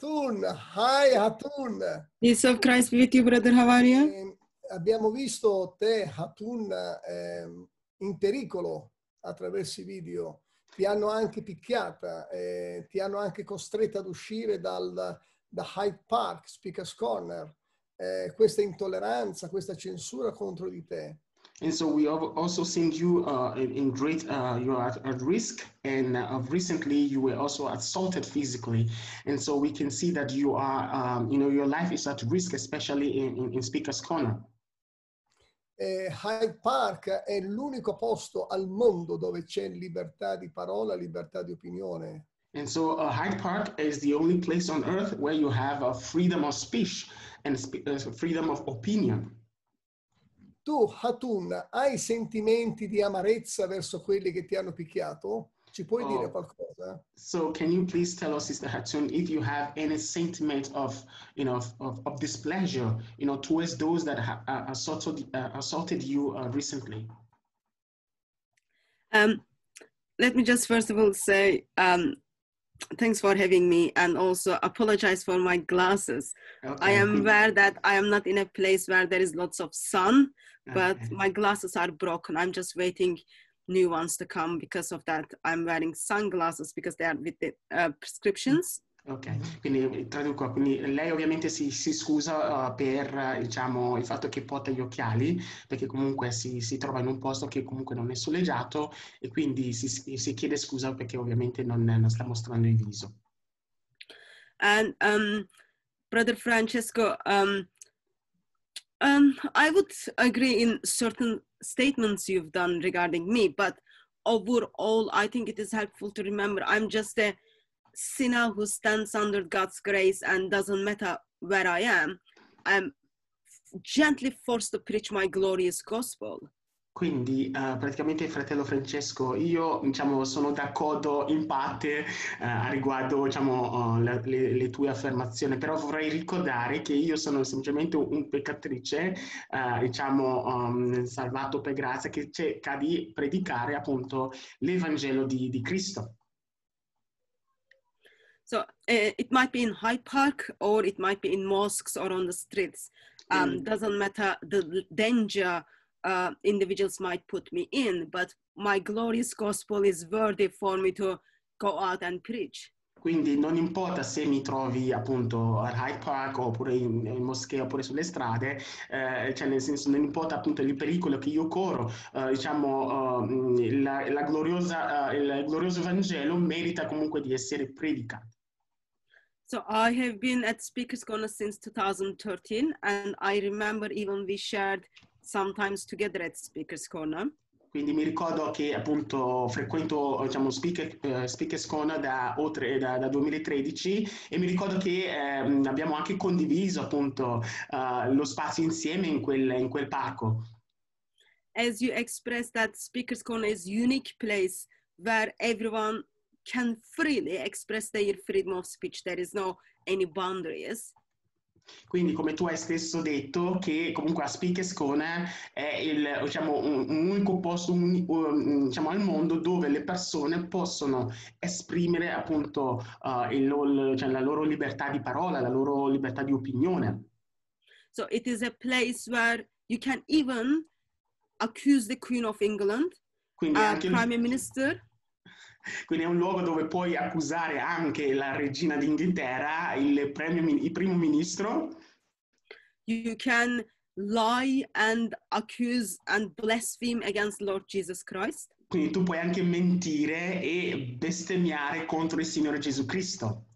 Hatun, hi Hatun. Peace of Christ with you, brother. How are you? Eh, abbiamo visto te, Hatun, ehm, in pericolo attraverso i video. Ti hanno anche picchiata, eh, ti hanno anche costretta ad uscire dal, da Hyde Park, Speaker's Corner. Eh, questa intolleranza, questa censura contro di te. And so we have also seen you uh, in, in great, uh, you are at, at risk, and uh, recently you were also assaulted physically. And so we can see that you are, um, you know, your life is at risk, especially in, in, in Speaker's Corner. Eh, Hyde Park è l'unico posto al mondo dove c'è libertà di parola, libertà di opinione. And so uh, Hyde Park is the only place on earth where you have a freedom of speech and spe- uh, freedom of opinion. Tu, Hatun, hai sentimenti di amarezza verso quelli che ti hanno picchiato? Ci puoi Oh. dire qualcosa? So can you please tell us, Sister Hatun, if you have any sentiment of, you know, of, of, of displeasure, you know, towards those that have uh, assaulted, uh, assaulted you uh, recently? Um, let me just first of all say um, thanks for having me and also apologize for my glasses. I am aware that I am not in a place where there is lots of sun, but Okay. my glasses are broken. I'm just waiting new ones to come because of that. I'm wearing sunglasses because they are with the uh, prescriptions. Ok, quindi eh, traduco, quindi lei ovviamente si, si scusa uh, per eh, diciamo, il fatto che porta gli occhiali, perché comunque si, si trova in un posto che comunque non è soleggiato e quindi si, si chiede scusa perché ovviamente non, non sta mostrando il viso. And um, Brother Francesco, um, um, I would agree in certain statements you've done regarding me, but overall, I think it is helpful to remember I'm just a sinner who stands under God's grace and doesn't matter where I am. I'm gently forced to preach my glorious gospel. Quindi eh, praticamente fratello Francesco, io diciamo, sono d'accordo in parte a riguardo diciamo, eh, le, le- tue affermazioni, però vorrei ricordare che io sono semplicemente un, peccatrice, diciamo, um, salvato per grazia, che cerca di predicare appunto l'Evangelo di, di Cristo. So uh, it might be in Hyde Park or it might be in mosques or on the streets. Um, Mm. Doesn't matter the danger uh, individuals might put me in, but my glorious gospel is worthy for me to go out and preach. Quindi non importa se mi trovi appunto al Hyde Park oppure in, in moschea oppure sulle strade, eh, cioè nel senso non importa appunto il pericolo che io corro, eh, diciamo eh, la, la gloriosa, eh, il glorioso Vangelo merita comunque di essere predicato. So I have been at Speakers Corner since 2013, and I remember even we shared sometimes together at Speakers Corner. Quindi mi ricordo che appunto frequento diciamo, speaker, eh, Speakers Corner da, oltre, da, da 2013 e mi ricordo che ehm, abbiamo anche condiviso appunto eh, lo spazio insieme in quel, in quel parco. as you expressed that speakers corner is a unique place where everyone can freely express their freedom of speech there is no any boundaries Quindi, come tu hai stesso detto, che comunque a Speakers Corner è il, diciamo, un, un unico posto un- un- diciamo, al mondo dove le persone possono esprimere appunto eh, il loro- cioè, la loro libertà di parola, la loro libertà di opinione. so it is a place where you can even accuse the queen of england Quindi, uh, prime minister quindi è un luogo dove puoi accusare anche la regina d'Inghilterra, il, premio mi- il primo ministro, you can lie and accuse and blaspheme against lord jesus christ. Quindi tu puoi anche mentire e bestemmiare contro il Signore Gesù Cristo.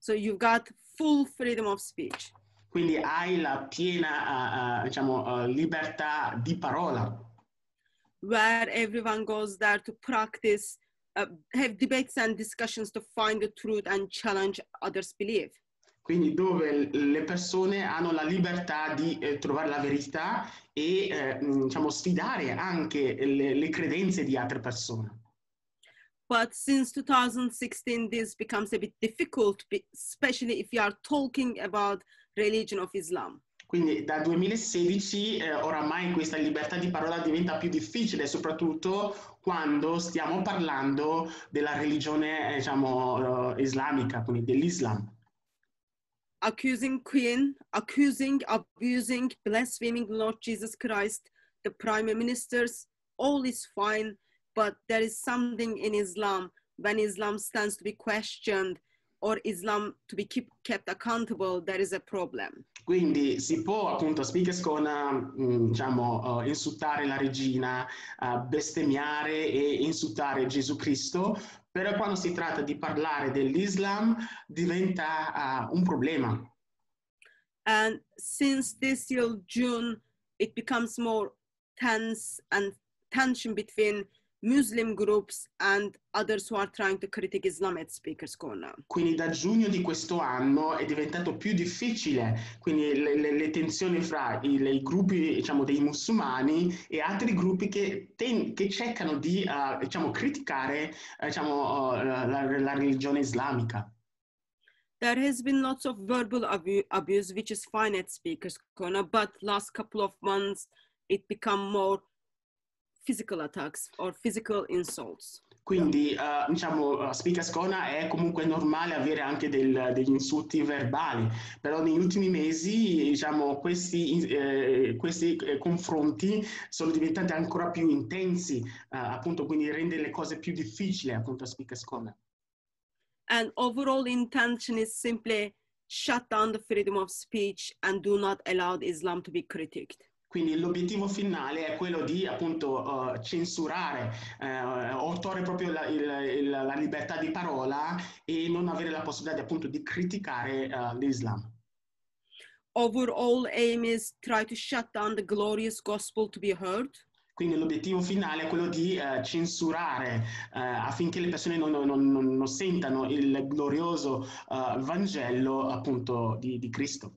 so you've got full freedom of speech. Quindi hai la piena, eh, eh, diciamo, eh, libertà di parola, where everyone goes there to practice, uh, have debates and discussions to find the truth and challenge others' belief. quindi dove le persone hanno la libertà di eh, trovare la verità e, eh, diciamo, sfidare anche le, le credenze di altre persone. But since 2016, this becomes a bit difficult, especially if you are talking about religion of Islam. Quindi dal 2016 eh, oramai questa libertà di parola diventa più difficile, soprattutto quando stiamo parlando della religione, eh, diciamo, eh, islamica, quindi dell'Islam. accusing Queen, accusing, abusing, blaspheming Lord Jesus Christ, the prime ministers, all is fine, but there is something in Islam when Islam stands to be questioned or Islam to be keep, kept accountable, there is a problem. Quindi si può appunto Spikescona mm, diciamo uh, insultare la regina, uh, bestemmiare e insultare Gesù Cristo, però quando si tratta di parlare dell'Islam diventa uh, un problema. And since this year June it becomes more tense and tension between Muslim groups and others who are trying to critique Islam at Speaker's Corner. Quindi da giugno di questo anno è diventato più difficile, quindi le, le, le tensioni fra i, i, gruppi diciamo, dei musulmani e altri gruppi che, ten, che cercano di uh, diciamo, criticare uh, diciamo, uh, la, la religione islamica. There has been lots of verbal abu abuse, which is fine at Speaker's Corner, but last couple of months it become more physical attacks or physical insults. Quindi, uh, diciamo, a Spicascona è comunque normale avere anche del, degli insulti verbali, però negli ultimi mesi, diciamo, questi, eh, questi eh, confronti sono diventati ancora più intensi, uh, appunto, quindi rende le cose più difficili, appunto, a Spicascona. And overall intention is simply shut down the freedom of speech and do not allow Islam to be critiqued. Quindi l'obiettivo finale è quello di appunto uh, censurare uh, o togliere proprio la, il, il, la, libertà di parola e non avere la possibilità di, appunto di criticare uh, l'Islam. Overall aim is try to shut down the glorious gospel to be heard. Quindi l'obiettivo finale è quello di uh, censurare uh, affinché le persone non, non, non, non sentano il glorioso uh, Vangelo appunto di, di Cristo.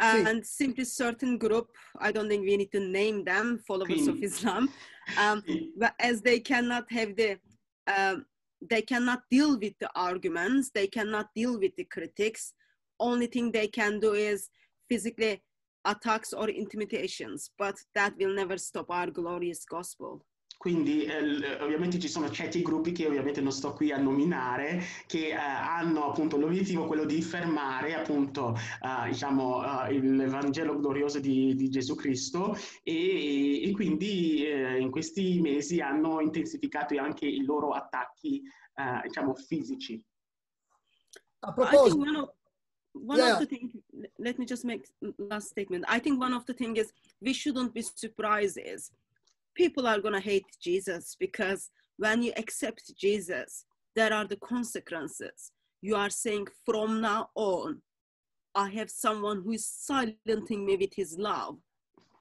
And simply certain group i don't think we need to name them followers of islam um, but as they cannot have the um, they cannot deal with the arguments they cannot deal with the critics. Only thing they can do is physically attacks or intimidations but that will never stop our glorious gospel Quindi eh, ovviamente ci sono certi gruppi che ovviamente non sto qui a nominare che eh, hanno appunto l'obiettivo quello di fermare appunto eh, diciamo eh, il Vangelo glorioso di, di Gesù Cristo e, e quindi eh, in questi mesi hanno intensificato anche i loro attacchi eh, diciamo fisici. A proposito, one yeah. of the things let me just make last statement i think one of the things is we shouldn't be surprised is people are going to hate Jesus because when you accept Jesus, there are the consequences. You are saying, from now on, I have someone who is silencing me with his love,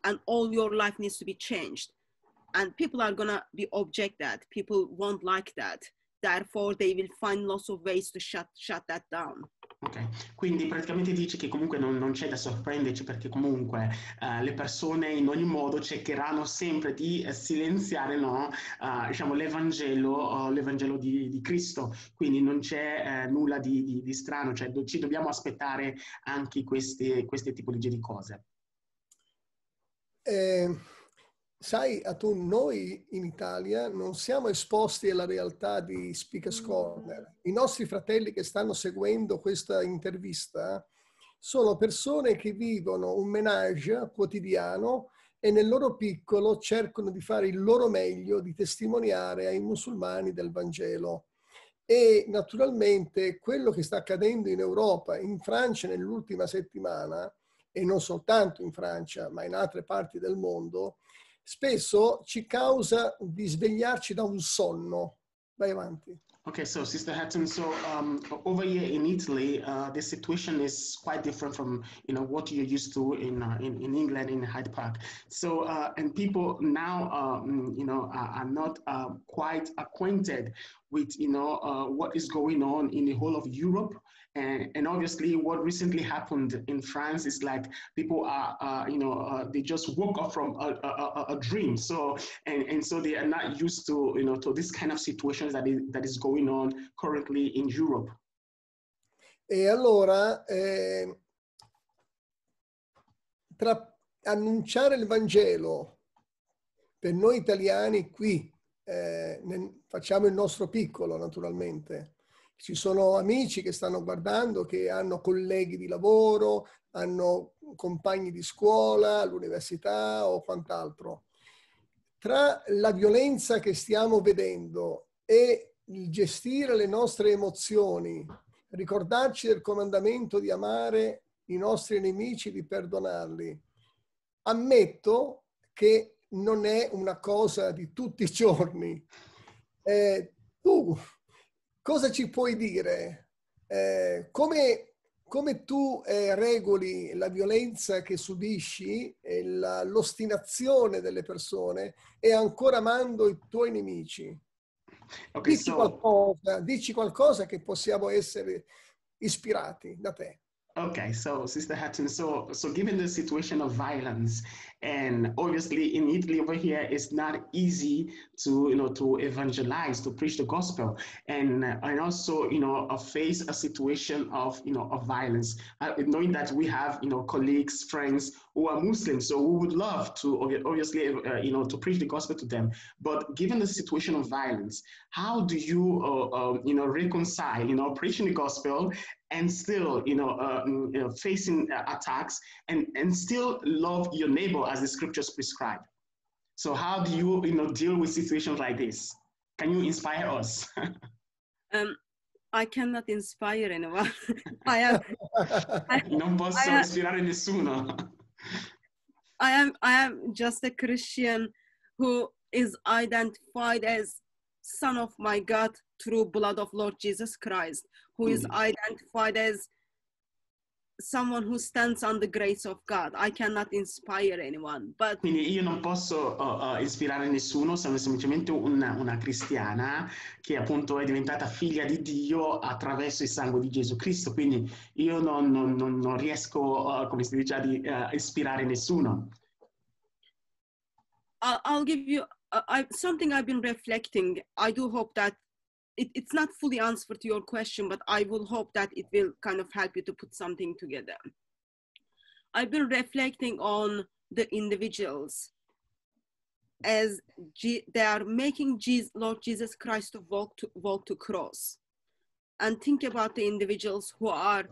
and all your life needs to be changed. And people are going to be object that. People won't like that. Therefore, they will find lots of ways to shut, shut that down. Ok, quindi praticamente dice che comunque non, non c'è da sorprenderci perché comunque uh, le persone in ogni modo cercheranno sempre di uh, silenziare no, uh, diciamo, l'Evangelo, l'Evangelo di, di, Cristo, quindi non c'è nulla di, di, di, strano, cioè do, ci dobbiamo aspettare anche queste, queste tipologie di cose. Eh Sai, tu, noi in Italia non siamo esposti alla realtà di Speakers Corner. I nostri fratelli che stanno seguendo questa intervista sono persone che vivono un menage quotidiano e nel loro piccolo cercano di fare il loro meglio, di testimoniare ai musulmani del Vangelo. E naturalmente quello che sta accadendo in Europa, in Francia nell'ultima settimana, e non soltanto in Francia, ma in altre parti del mondo, spesso ci causa di svegliarci da un sonno. Vai avanti. Okay, so Sister Hatton, so um, over here in Italy, uh, the situation is quite different from you know what you're used to in uh, in, in England in Hyde Park. So uh, and people now um, you know are, are not uh, quite acquainted with you know uh, what is going on in the whole of Europe and, and obviously, what recently happened in France is like people are, uh, you know, uh, they just woke up from a, a, a, dream. So, and, and so they are not used to, you know, to this kind of situations that is, that is going on currently in Europe. E allora, eh, tra annunciare il Vangelo per noi italiani qui, eh, facciamo il nostro piccolo naturalmente, ci sono amici che stanno guardando, che hanno colleghi di lavoro, hanno compagni di scuola, all'università o quant'altro. Tra la violenza che stiamo vedendo e il gestire le nostre emozioni, ricordarci del comandamento di amare i nostri nemici, di perdonarli, ammetto che non è una cosa di tutti i giorni. Eh, tu cosa ci puoi dire? Eh, come, come, tu eh, regoli la violenza che subisci, e la, l'ostinazione delle persone e ancora amando i tuoi nemici? Dici, qualcosa, dici qualcosa che possiamo essere ispirati da te. Okay, so Sister Hatton, so so given the situation of violence, and obviously in Italy over here, it's not easy to you know to evangelize, to preach the gospel, and and also you know face a situation of you know of violence. Uh, knowing that we have you know colleagues, friends who are Muslims, so we would love to obviously uh, you know to preach the gospel to them. But given the situation of violence, how do you uh, uh you know reconcile you know preaching the gospel and still, you know, uh, mm, you know facing uh, attacks and, and still love your neighbor as the scriptures prescribe. So how do you, you know, deal with situations like this? Can you inspire us? um, I cannot inspire anyone. I am, I, non posso I ispirare nessuno. I am, I am just a Christian who is identified as son of my God through blood of Lord Jesus Christ, who is mm. identified as someone who stands on the grace of God. I cannot inspire anyone, but Quindi io non posso uh, uh, ispirare nessuno, sono semplicemente una, una, cristiana che appunto è diventata figlia di Dio attraverso il sangue di Gesù Cristo, quindi io non, non, non, non riesco, uh, come si dice, a ispirare nessuno. I'll give you I, something I've been reflecting. I do hope that it, it's not fully answer to your question, but I will hope that it will kind of help you to put something together. I've been reflecting on the individuals as G, they are making Jesus, Lord Jesus Christ to walk to walk to cross, and think about the individuals who are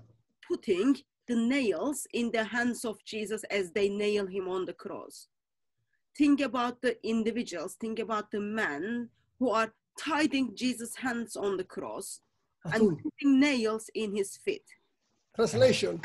putting the nails in the hands of Jesus as they nail him on the cross. Think about the individuals. Think about the men who are tying Jesus' hands on the cross and putting nails in his feet. Translation.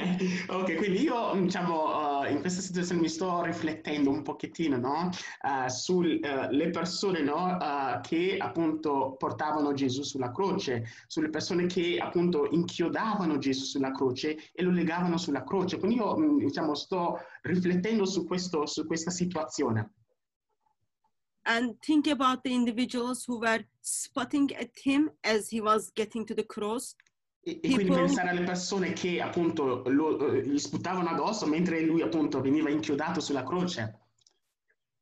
ok, quindi io diciamo uh, in questa situazione mi sto riflettendo un pochettino no? uh, sulle uh, persone no? che appunto portavano Gesù sulla croce, sulle persone che appunto inchiodavano Gesù sulla croce e lo legavano sulla croce. Quindi io diciamo sto riflettendo su, questo, su questa situazione. And think about the individuals who were spotting at him as he was getting to the cross. E, e quindi pensare alle persone che appunto lo, eh, gli sputavano addosso mentre lui appunto veniva inchiodato sulla croce.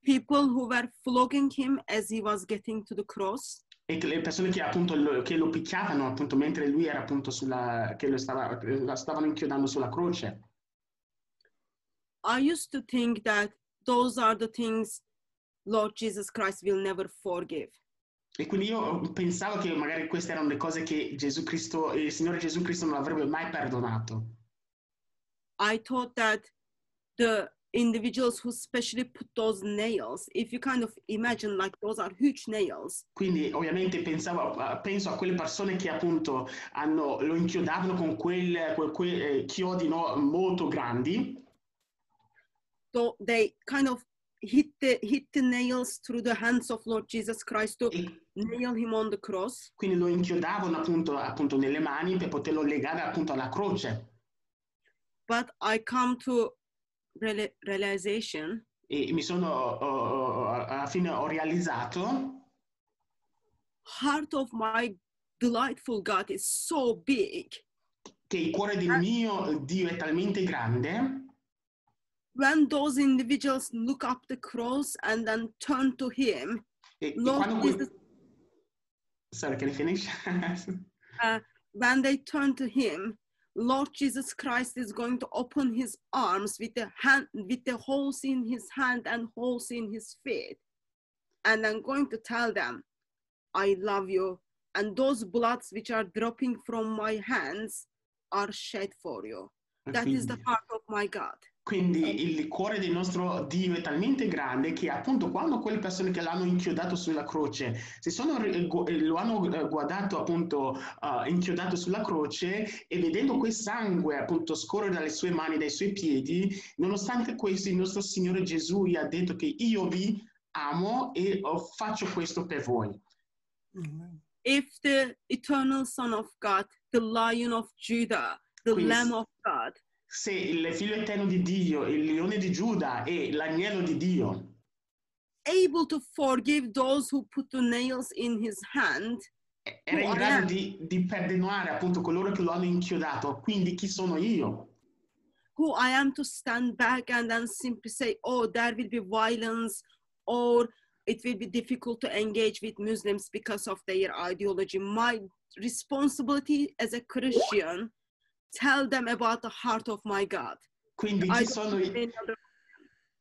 People who were flogging him as he was getting to the cross. E le persone che appunto lo, che lo picchiavano appunto mentre lui era appunto sulla che lo stava, stavano inchiodando sulla croce. I used to think that those are the things Lord Jesus Christ will never forgive. E quindi io pensavo che magari queste erano le cose che Gesù Cristo, il Signore Gesù Cristo non avrebbe mai perdonato. I thought that the individuals who especially put those nails, if you kind of imagine like those are huge nails. Quindi ovviamente pensavo, penso a quelle persone che appunto hanno, lo inchiodavano con quel, quel, quel eh, chiodi no, molto grandi. So they kind of hit the, hit the nails through the hands of Lord Jesus Christ to e, nail him on the cross. Quindi lo inchiodavano appunto, appunto nelle mani per poterlo legare appunto alla croce. But I come to real, realization. E mi sono, uh, alla fine ho realizzato. Heart of my delightful God is so big. Che il cuore del mio Dio è talmente grande when those individuals look up the cross and then turn to him, e, Lord e Jesus, sorry, can you finish? uh, when they turn to him, Lord Jesus Christ is going to open his arms with the hand, with the holes in his hand and holes in his feet, and I'm going to tell them, "I love you, and those bloods which are dropping from my hands are shed for you. That is the heart of my God. Quindi il cuore del nostro Dio è talmente grande che appunto quando quelle persone che l'hanno inchiodato sulla croce si sono, eh, lo hanno eh, guardato appunto eh, inchiodato sulla croce e vedendo quel sangue appunto scorrere dalle sue mani, dai suoi piedi, nonostante questo il nostro Signore Gesù gli ha detto che io vi amo e oh, faccio questo per voi. If the eternal Son of God, the Lion of Judah, the Quindi- Lamb of God, Se il figlio eterno di Dio, il leone di Giuda e l'agnello di Dio able to forgive those who put the nails in his hand, era in grado di, di perdonare appunto coloro che lo hanno inchiodato, quindi chi sono io? who I am to stand back and then simply say, oh, there will be violence or it will be difficult to engage with Muslims because of their ideology. My responsibility as a Christian, tell them about the heart of my God. Quindi chi sono,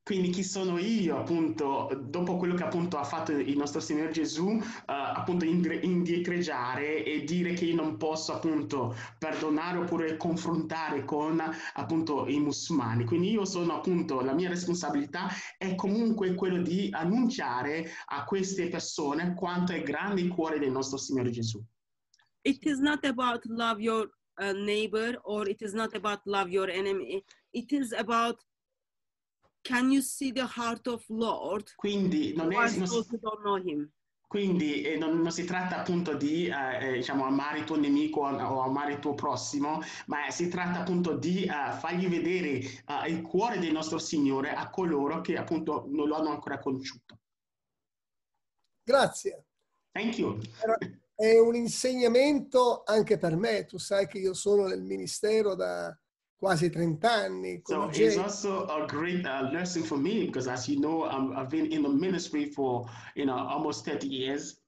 quindi chi sono io appunto dopo quello che appunto ha fatto il nostro Signore Gesù, eh, appunto indietreggiare e dire che io non posso appunto perdonare oppure confrontare con appunto i musulmani. Quindi io sono appunto, la mia responsabilità è comunque quello di annunciare a queste persone quanto è grande il cuore del nostro Signore Gesù. It is not about love your uh, neighbor or it is not about love your enemy. It is about can you see the heart of Lord Quindi non, è, non si- those who don't know him? Quindi eh, non, non si tratta appunto di eh, eh, diciamo, amare il tuo nemico o, o amare il tuo prossimo, ma si tratta appunto di eh, fargli vedere eh, il cuore del nostro Signore a coloro che appunto non lo hanno ancora conosciuto. Grazie. Thank you. Era- È un insegnamento anche per me. Tu sai che io sono nel ministero da quasi 30 anni. So it's also a great uh, lesson for me because, as you know, I'm, I've been in the ministry for you know almost 30 years.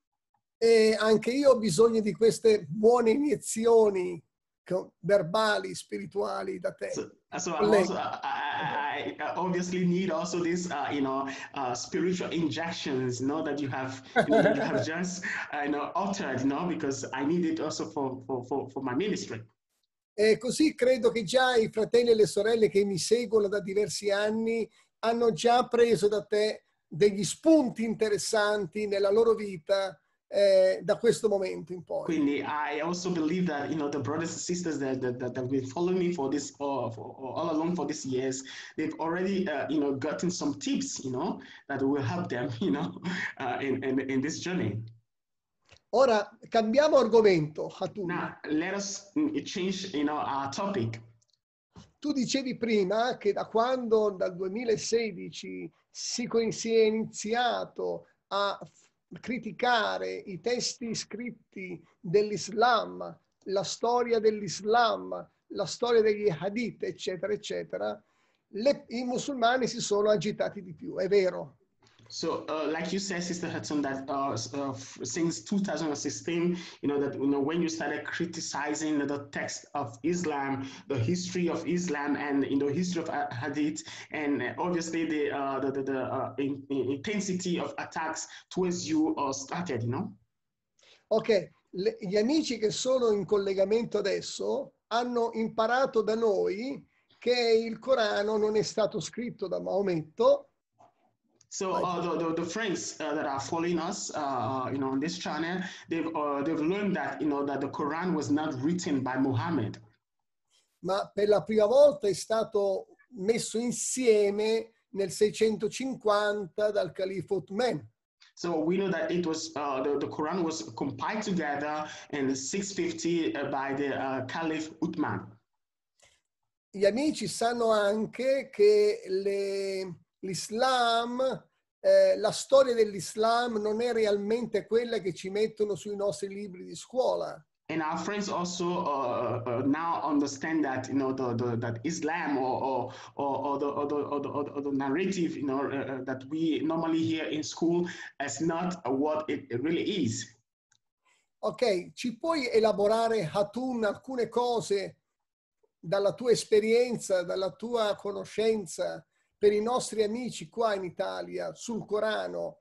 E anche io ho bisogno di queste buone iniezioni verbali, spirituali da te. So, so also, I, I, obviously need also this, uh, you know, uh, spiritual injections, you know, that you have, you know, that you have just, uh, you know, uttered, you know, because I need it also for, for, for, for my ministry. E così credo che già i fratelli e le sorelle che mi seguono da diversi anni hanno già preso da te degli spunti interessanti nella loro vita eh, da questo momento in poi. Quindi I also believe that, you know, the brothers and sisters that, that, that have been following me for this, uh, for, all along for these years, they've already, uh, you know, gotten some tips, you know, that will help them, you know, uh, in, in, in this journey. Ora cambiamo argomento, Hatun. Now, let us mm, change, you know, our topic. Tu dicevi prima che da quando dal 2016 si, si è iniziato a criticare i testi scritti dell'Islam, la storia dell'Islam, la storia degli hadith, eccetera, eccetera, le- i musulmani si sono agitati di più, è vero. So, uh, like you said, Sister Hudson, that uh, uh, since 2016, you know that you know when you started criticizing the text of Islam, the history of Islam, and in the history of Hadith, and uh, obviously the uh, the, the, the uh, in, in- intensity of attacks towards you started, you know. Ok, le- gli amici che sono in collegamento adesso hanno imparato da noi che il Corano non è stato scritto da Maometto, So uh, the, the, the friends uh, that are following us, uh, you know, on this channel, they've uh, they've learned that you know that the Quran was not written by Muhammad. ma per la prima volta è stato messo insieme nel 650 dal califo Uthman. So we know that it was uh, the, the Quran was compiled together in 650 uh, by the uh, Caliph Uthman. Gli amici sanno anche che le- l'Islam, eh, la storia dell'Islam non è realmente quella che ci mettono sui nostri libri di scuola. And our friends also uh, uh, now understand that you know the, the that Islam or or, or, or, the, or, the, or, the, or the- narrative you know uh, uh, that we normally hear in school is not what it really is. Ok, ci puoi elaborare, Hatun, alcune cose dalla tua esperienza, dalla tua conoscenza per i nostri amici qua in Italia sul Corano.